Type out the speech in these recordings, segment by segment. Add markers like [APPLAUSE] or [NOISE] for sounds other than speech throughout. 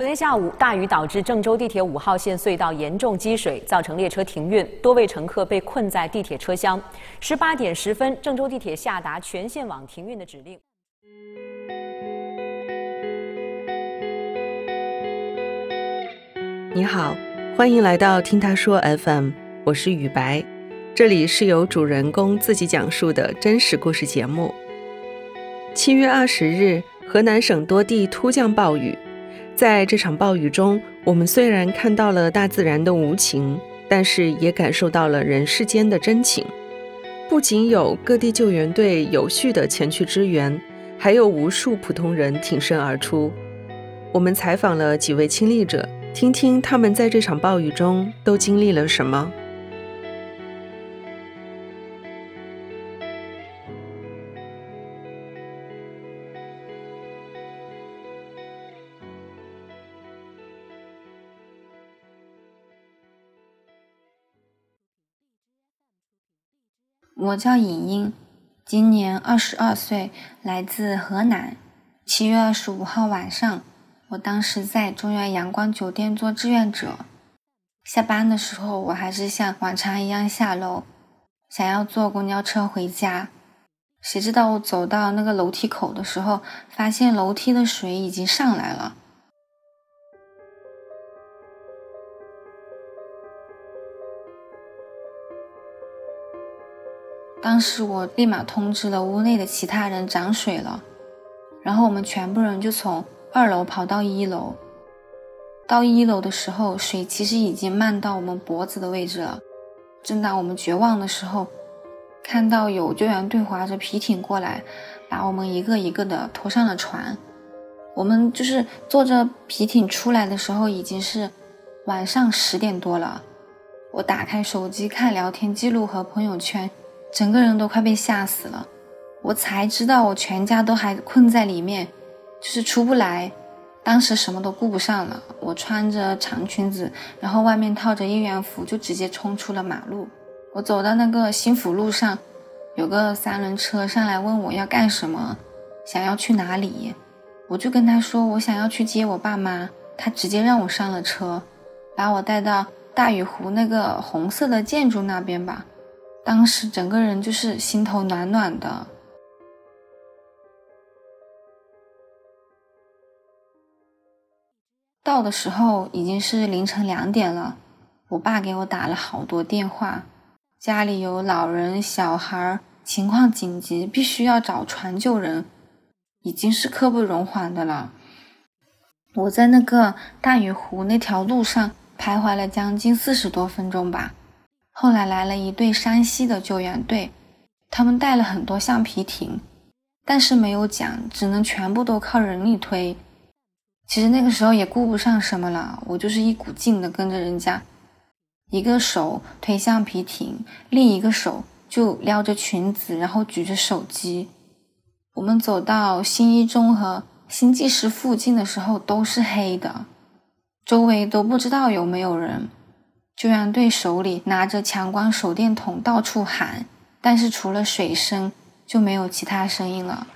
昨天下午，大雨导致郑州地铁五号线隧道严重积水，造成列车停运，多位乘客被困在地铁车厢。十八点十分，郑州地铁下达全线网停运的指令。你好，欢迎来到听他说 FM，我是雨白，这里是由主人公自己讲述的真实故事节目。七月二十日，河南省多地突降暴雨。在这场暴雨中，我们虽然看到了大自然的无情，但是也感受到了人世间的真情。不仅有各地救援队有序的前去支援，还有无数普通人挺身而出。我们采访了几位亲历者，听听他们在这场暴雨中都经历了什么。我叫尹英，今年二十二岁，来自河南。七月二十五号晚上，我当时在中原阳光酒店做志愿者。下班的时候，我还是像往常一样下楼，想要坐公交车回家。谁知道我走到那个楼梯口的时候，发现楼梯的水已经上来了。当时我立马通知了屋内的其他人涨水了，然后我们全部人就从二楼跑到一楼。到一楼的时候，水其实已经漫到我们脖子的位置了。正当我们绝望的时候，看到有救援队划着皮艇过来，把我们一个一个的拖上了船。我们就是坐着皮艇出来的时候，已经是晚上十点多了。我打开手机看聊天记录和朋友圈。整个人都快被吓死了，我才知道我全家都还困在里面，就是出不来。当时什么都顾不上了，我穿着长裙子，然后外面套着应援服，就直接冲出了马路。我走到那个新福路上，有个三轮车上来问我要干什么，想要去哪里，我就跟他说我想要去接我爸妈，他直接让我上了车，把我带到大雨湖那个红色的建筑那边吧。当时整个人就是心头暖暖的。到的时候已经是凌晨两点了，我爸给我打了好多电话，家里有老人小孩，情况紧急，必须要找船救人，已经是刻不容缓的了。我在那个大雨湖那条路上徘徊了将近四十多分钟吧。后来来了一队山西的救援队，他们带了很多橡皮艇，但是没有桨，只能全部都靠人力推。其实那个时候也顾不上什么了，我就是一股劲的跟着人家，一个手推橡皮艇，另一个手就撩着裙子，然后举着手机。我们走到新一中和新纪师附近的时候都是黑的，周围都不知道有没有人。救援队手里拿着强光手电筒，到处喊，但是除了水声就没有其他声音了。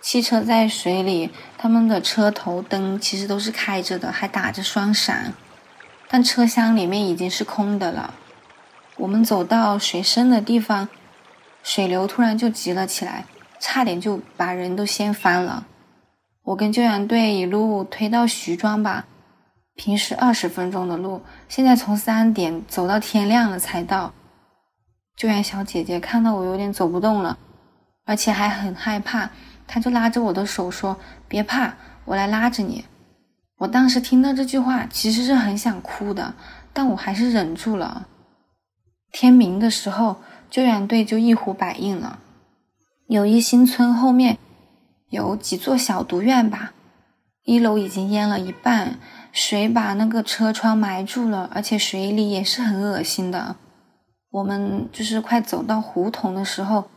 汽车在水里，他们的车头灯其实都是开着的，还打着双闪，但车厢里面已经是空的了。我们走到水深的地方，水流突然就急了起来，差点就把人都掀翻了。我跟救援队一路推到徐庄吧。平时二十分钟的路，现在从三点走到天亮了才到。救援小姐姐看到我有点走不动了，而且还很害怕，她就拉着我的手说：“别怕，我来拉着你。”我当时听到这句话，其实是很想哭的，但我还是忍住了。天明的时候，救援队就一呼百应了。友谊新村后面有几座小独院吧，一楼已经淹了一半。水把那个车窗埋住了，而且水里也是很恶心的。我们就是快走到胡同的时候，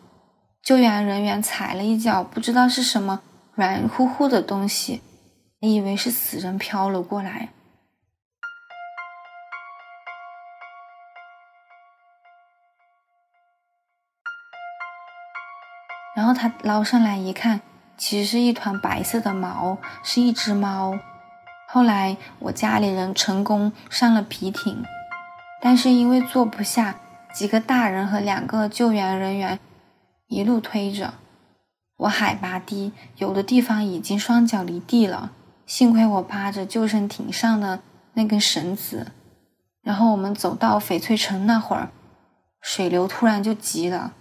救援人员踩了一脚，不知道是什么软乎乎的东西，以为是死人飘了过来。然后他捞上来一看，其实是一团白色的毛，是一只猫。后来我家里人成功上了皮艇，但是因为坐不下，几个大人和两个救援人员一路推着。我海拔低，有的地方已经双脚离地了，幸亏我扒着救生艇上的那根绳子。然后我们走到翡翠城那会儿，水流突然就急了，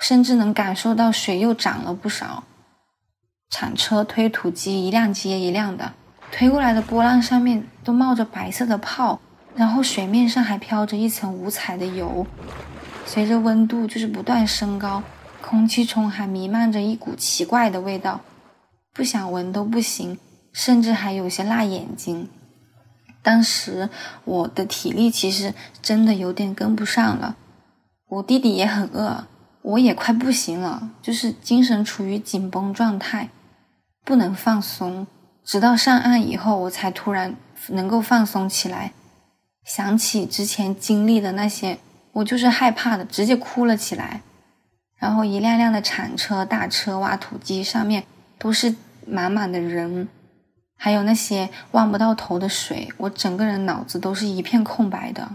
甚至能感受到水又涨了不少。铲车、推土机一辆接一辆的推过来的波浪上面都冒着白色的泡，然后水面上还飘着一层五彩的油。随着温度就是不断升高，空气中还弥漫着一股奇怪的味道，不想闻都不行，甚至还有些辣眼睛。当时我的体力其实真的有点跟不上了，我弟弟也很饿，我也快不行了，就是精神处于紧绷状态，不能放松。直到上岸以后，我才突然能够放松起来，想起之前经历的那些，我就是害怕的，直接哭了起来。然后一辆辆的铲车、大车、挖土机上面都是满满的人。还有那些望不到头的水，我整个人脑子都是一片空白的。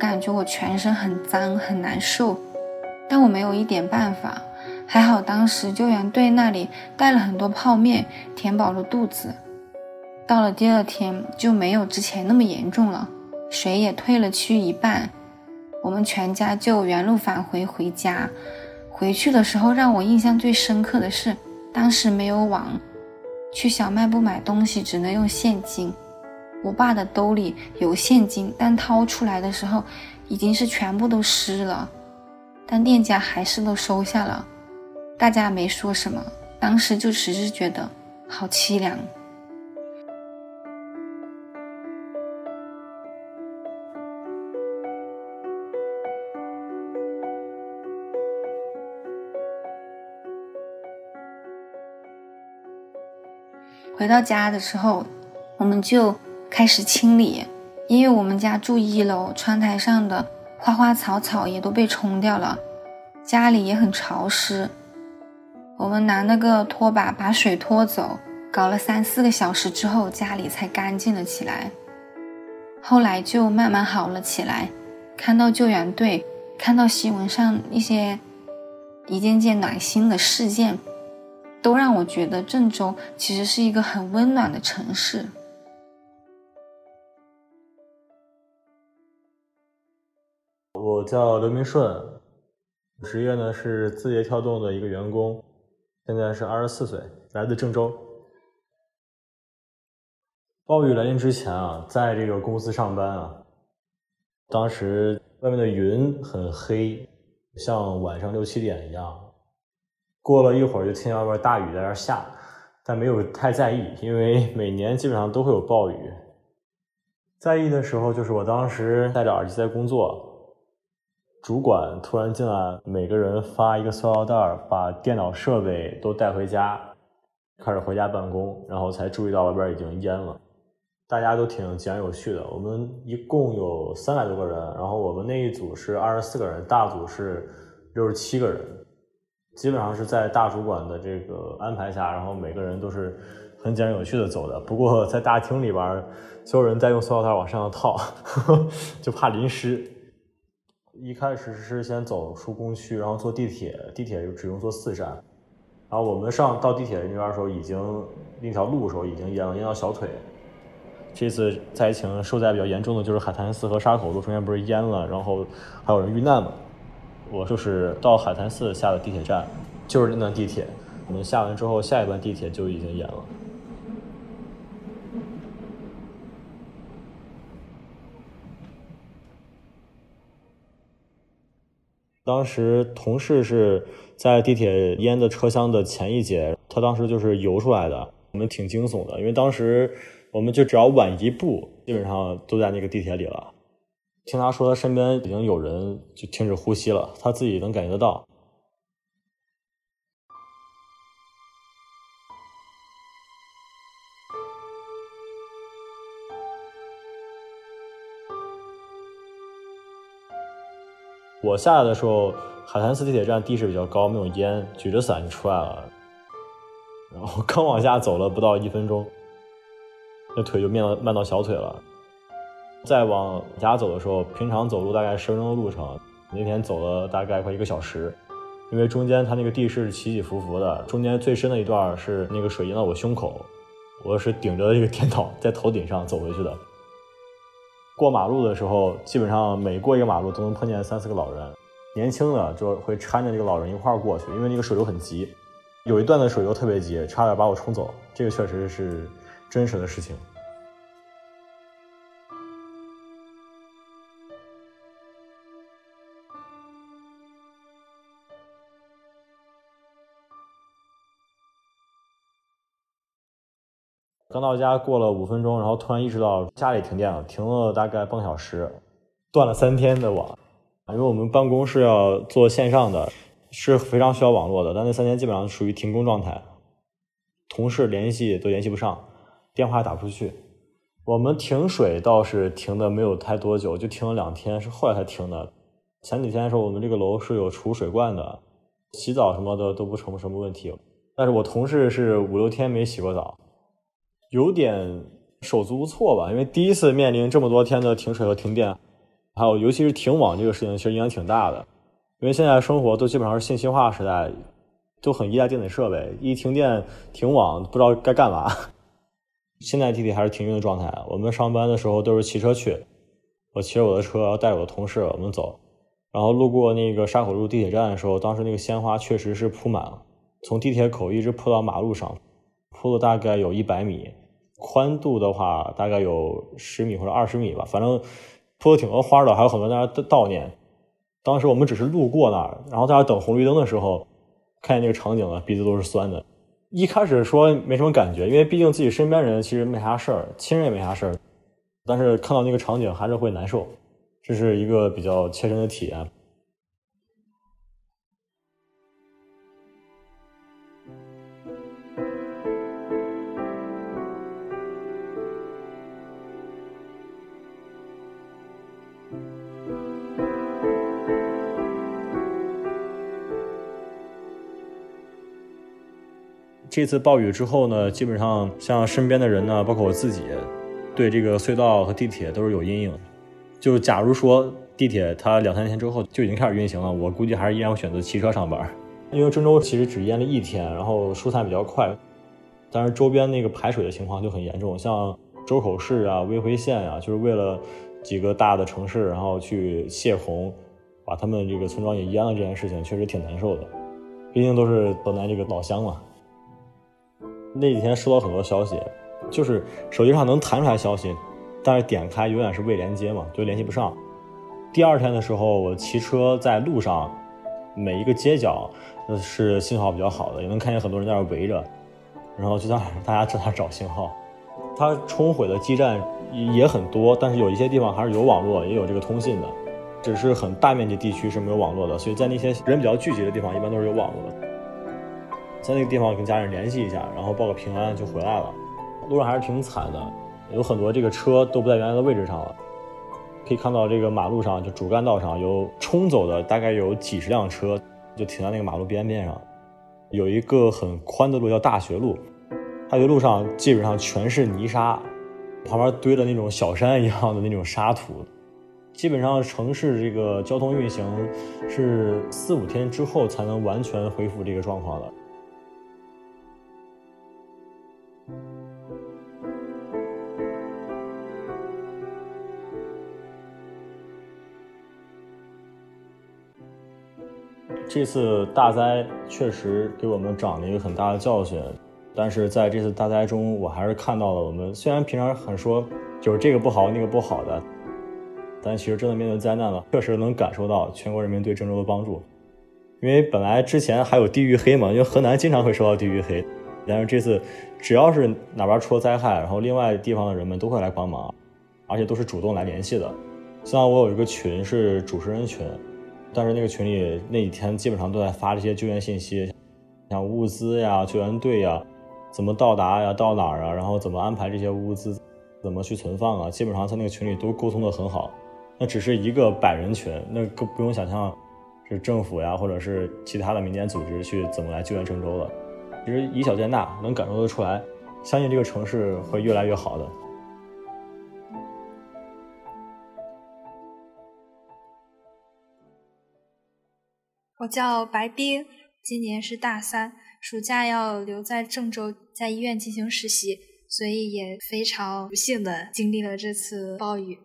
感觉我全身很脏很难受，但我没有一点办法。还好当时救援队那里带了很多泡面，填饱了肚子。到了第二天就没有之前那么严重了。水也退了去一半，我们全家就原路返回回家。回去的时候，让我印象最深刻的是，当时没有网，去小卖部买东西只能用现金。我爸的兜里有现金，但掏出来的时候已经是全部都湿了，但店家还是都收下了。大家没说什么，当时就只是觉得好凄凉。回到家的时候，我们就开始清理，因为我们家住一楼，窗台上的花花草草也都被冲掉了，家里也很潮湿。我们拿那个拖把把水拖走，搞了三四个小时之后，家里才干净了起来。后来就慢慢好了起来，看到救援队，看到新闻上一些一件件暖心的事件。都让我觉得郑州其实是一个很温暖的城市。我叫刘明顺，职业呢是字节跳动的一个员工，现在是二十四岁，来自郑州。暴雨来临之前啊，在这个公司上班啊，当时外面的云很黑，像晚上六七点一样。过了一会儿，就听见外边大雨在那下，但没有太在意，因为每年基本上都会有暴雨。在意的时候，就是我当时戴着耳机在工作，主管突然进来，每个人发一个塑料袋儿，把电脑设备都带回家，开始回家办公，然后才注意到外边已经淹了。大家都挺井然有序的，我们一共有三百多个人，然后我们那一组是二十四个人，大组是六十七个人。基本上是在大主管的这个安排下，然后每个人都是很井然有序的走的。不过在大厅里边，所有人在用塑料袋往上套，[LAUGHS] 就怕淋湿。一开始是先走出工区，然后坐地铁，地铁就只用坐四站。然后我们上到地铁那边的时候，已经那条路的时候已经淹了，淹到小腿。这次灾情受灾比较严重的就是海滩寺和沙口路中间不是淹了，然后还有人遇难嘛。我就是到海滩寺下的地铁站，就是那段地铁。我们下完之后，下一班地铁就已经淹了。当时同事是在地铁淹的车厢的前一节，他当时就是游出来的，我们挺惊悚的，因为当时我们就只要晚一步，基本上都在那个地铁里了。听他说，他身边已经有人就停止呼吸了，他自己能感觉得到。我下来的时候，海滩寺地铁站地势比较高，没有烟，举着伞就出来了。然后刚往下走了不到一分钟，那腿就慢到慢到小腿了。再往家走的时候，平常走路大概十分钟的路程，那天走了大概快一个小时，因为中间它那个地势起起伏伏的，中间最深的一段是那个水淹到我胸口，我是顶着这个 [LAUGHS] 电脑在头顶上走回去的。过马路的时候，基本上每过一个马路都能碰见三四个老人，年轻的就会搀着这个老人一块儿过去，因为那个水流很急，有一段的水流特别急，差点把我冲走。这个确实是真实的事情。刚到家过了五分钟，然后突然意识到家里停电了，停了大概半个小时，断了三天的网。因为我们办公室要做线上的，是非常需要网络的，但那三天基本上属于停工状态，同事联系都联系不上，电话打不出去。我们停水倒是停的没有太多久，就停了两天，是后来才停的。前几天的时候，我们这个楼是有储水罐的，洗澡什么的都不成什么问题。但是我同事是五六天没洗过澡。有点手足无措吧，因为第一次面临这么多天的停水和停电，还有尤其是停网这个事情，其实影响挺大的。因为现在生活都基本上是信息化时代，都很依赖电子设备，一停电停网不知道该干嘛。现在地铁还是停运的状态，我们上班的时候都是骑车去，我骑着我的车，带我的同事我们走，然后路过那个沙口路地铁站的时候，当时那个鲜花确实是铺满了，从地铁口一直铺到马路上，铺了大概有一百米。宽度的话，大概有十米或者二十米吧，反正铺的挺多花的，还有很多在那悼念。当时我们只是路过那儿，然后在那等红绿灯的时候，看见那个场景了，鼻子都是酸的。一开始说没什么感觉，因为毕竟自己身边人其实没啥事儿，亲人也没啥事儿，但是看到那个场景还是会难受，这是一个比较切身的体验。这次暴雨之后呢，基本上像身边的人呢，包括我自己，对这个隧道和地铁都是有阴影。就假如说地铁它两三天之后就已经开始运行了，我估计还是依然会选择骑车上班，因为郑州其实只淹了一天，然后疏散比较快，但是周边那个排水的情况就很严重，像周口市啊、威辉县啊，就是为了几个大的城市，然后去泄洪，把他们这个村庄也淹了，这件事情确实挺难受的，毕竟都是河南这个老乡嘛。那几天收到很多消息，就是手机上能弹出来消息，但是点开永远是未连接嘛，就联系不上。第二天的时候，我骑车在路上，每一个街角是信号比较好的，也能看见很多人在那围着，然后就在大家在那找信号。它冲毁的基站也很多，但是有一些地方还是有网络，也有这个通信的，只是很大面积地区是没有网络的，所以在那些人比较聚集的地方，一般都是有网络的。在那个地方跟家人联系一下，然后报个平安就回来了。路上还是挺惨的，有很多这个车都不在原来的位置上了。可以看到这个马路上就主干道上有冲走的，大概有几十辆车就停在那个马路边边上。有一个很宽的路叫大学路，大学路上基本上全是泥沙，旁边堆了那种小山一样的那种沙土。基本上城市这个交通运行是四五天之后才能完全恢复这个状况的。这次大灾确实给我们长了一个很大的教训，但是在这次大灾中，我还是看到了我们虽然平常很说就是这个不好那个不好的，但其实真的面对灾难了，确实能感受到全国人民对郑州的帮助。因为本来之前还有地域黑嘛，因为河南经常会受到地域黑，但是这次只要是哪边出了灾害，然后另外地方的人们都会来帮忙，而且都是主动来联系的。像我有一个群是主持人群。但是那个群里那几天基本上都在发这些救援信息，像物资呀、救援队呀，怎么到达呀、到哪儿啊，然后怎么安排这些物资，怎么去存放啊，基本上在那个群里都沟通的很好。那只是一个百人群，那更不用想象是政府呀，或者是其他的民间组织去怎么来救援郑州了。其实以小见大，能感受得出来，相信这个城市会越来越好的。我叫白冰，今年是大三，暑假要留在郑州，在医院进行实习，所以也非常不幸的经历了这次暴雨。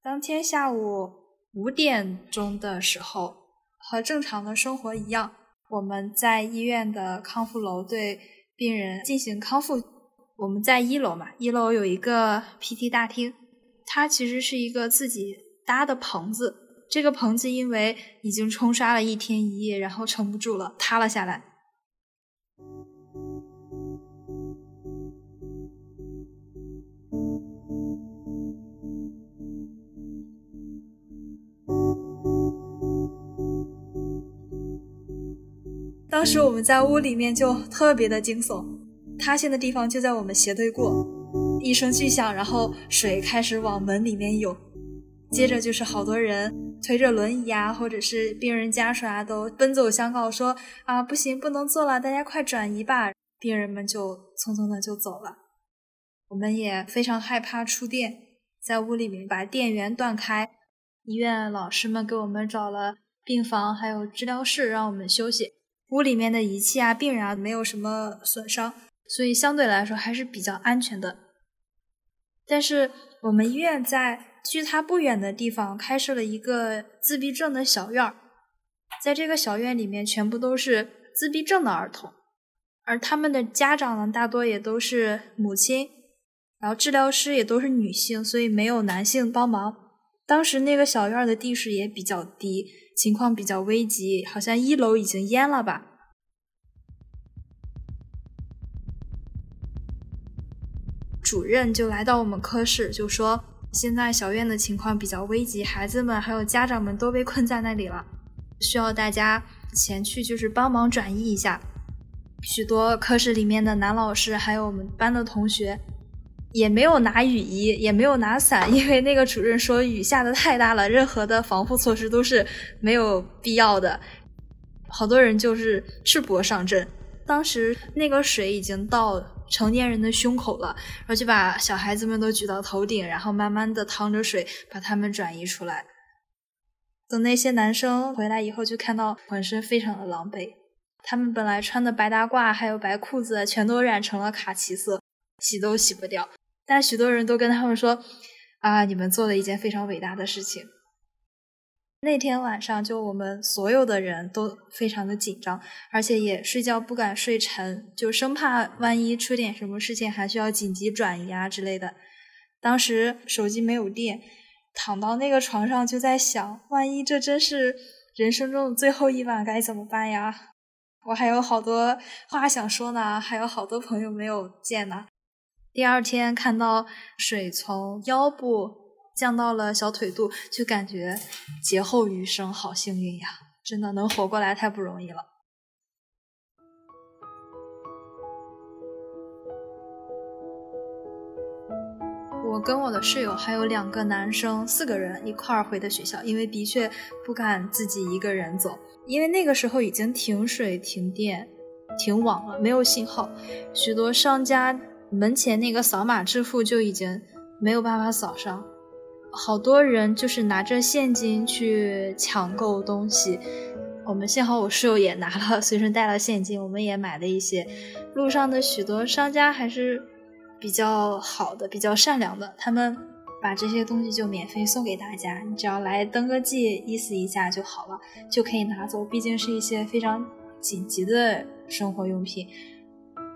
当天下午五点钟的时候，和正常的生活一样，我们在医院的康复楼对病人进行康复。我们在一楼嘛，一楼有一个 PT 大厅，它其实是一个自己搭的棚子。这个棚子因为已经冲刷了一天一夜，然后撑不住了，塌了下来。当时我们在屋里面就特别的惊悚，塌陷的地方就在我们斜对过，一声巨响，然后水开始往门里面涌。接着就是好多人推着轮椅啊，或者是病人家属啊，都奔走相告说啊，不行，不能做了，大家快转移吧。病人们就匆匆的就走了。我们也非常害怕触电，在屋里面把电源断开。医院老师们给我们找了病房，还有治疗室，让我们休息。屋里面的仪器啊，病人啊，没有什么损伤，所以相对来说还是比较安全的。但是我们医院在。距他不远的地方开设了一个自闭症的小院儿，在这个小院里面全部都是自闭症的儿童，而他们的家长呢大多也都是母亲，然后治疗师也都是女性，所以没有男性帮忙。当时那个小院的地势也比较低，情况比较危急，好像一楼已经淹了吧。主任就来到我们科室就说。现在小院的情况比较危急，孩子们还有家长们都被困在那里了，需要大家前去就是帮忙转移一下。许多科室里面的男老师还有我们班的同学也没有拿雨衣，也没有拿伞，因为那个主任说雨下的太大了，任何的防护措施都是没有必要的。好多人就是赤膊上阵，当时那个水已经到。成年人的胸口了，然后就把小孩子们都举到头顶，然后慢慢的淌着水把他们转移出来。等那些男生回来以后，就看到浑身非常的狼狈，他们本来穿的白大褂还有白裤子，全都染成了卡其色，洗都洗不掉。但许多人都跟他们说：“啊，你们做了一件非常伟大的事情。”那天晚上，就我们所有的人都非常的紧张，而且也睡觉不敢睡沉，就生怕万一出点什么事情，还需要紧急转移啊之类的。当时手机没有电，躺到那个床上就在想，万一这真是人生中的最后一晚，该怎么办呀？我还有好多话想说呢，还有好多朋友没有见呢。第二天看到水从腰部。降到了小腿肚，就感觉劫后余生，好幸运呀！真的能活过来太不容易了。我跟我的室友还有两个男生，四个人一块儿回的学校，因为的确不敢自己一个人走，因为那个时候已经停水、停电、停网了，没有信号，许多商家门前那个扫码支付就已经没有办法扫上。好多人就是拿着现金去抢购东西，我们幸好我室友也拿了，随身带了现金，我们也买了一些。路上的许多商家还是比较好的，比较善良的，他们把这些东西就免费送给大家，你只要来登个记，意思一下就好了，就可以拿走。毕竟是一些非常紧急的生活用品。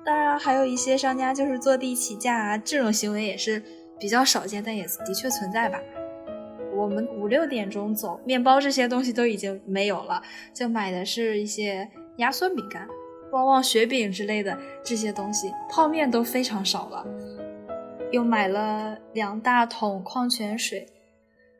当然，还有一些商家就是坐地起价啊，这种行为也是。比较少见，但也的确存在吧。我们五六点钟走，面包这些东西都已经没有了，就买的是一些压缩饼干、旺旺雪饼之类的这些东西，泡面都非常少了。又买了两大桶矿泉水，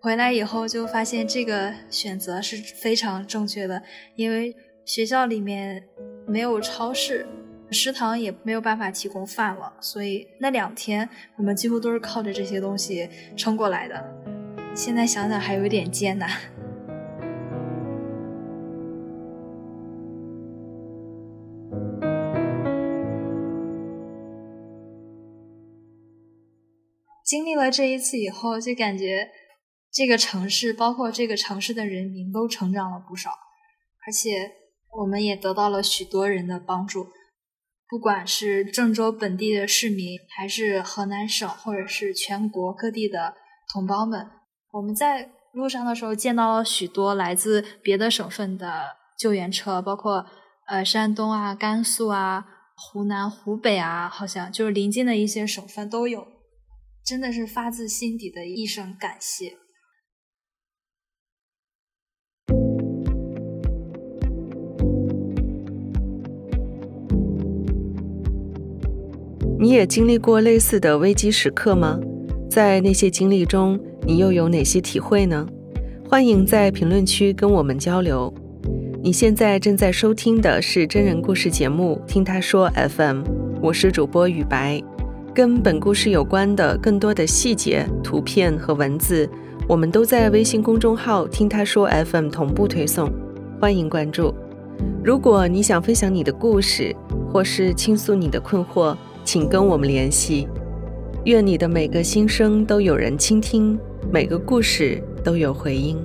回来以后就发现这个选择是非常正确的，因为学校里面没有超市。食堂也没有办法提供饭了，所以那两天我们几乎都是靠着这些东西撑过来的。现在想想还有点艰难。[LAUGHS] 经历了这一次以后，就感觉这个城市，包括这个城市的人民都成长了不少，而且我们也得到了许多人的帮助，不管是郑州本地的市民，还是河南省或者是全国各地的同胞们。我们在路上的时候见到了许多来自别的省份的救援车，包括呃山东啊、甘肃啊、湖南、湖北啊，好像就是临近的一些省份都有。真的是发自心底的一声感谢。你也经历过类似的危机时刻吗？在那些经历中，你又有哪些体会呢？欢迎在评论区跟我们交流。你现在正在收听的是真人故事节目《听他说 FM》，我是主播雨白。跟本故事有关的更多的细节、图片和文字，我们都在微信公众号“听他说 FM” 同步推送，欢迎关注。如果你想分享你的故事，或是倾诉你的困惑，请跟我们联系。愿你的每个心声都有人倾听，每个故事都有回音。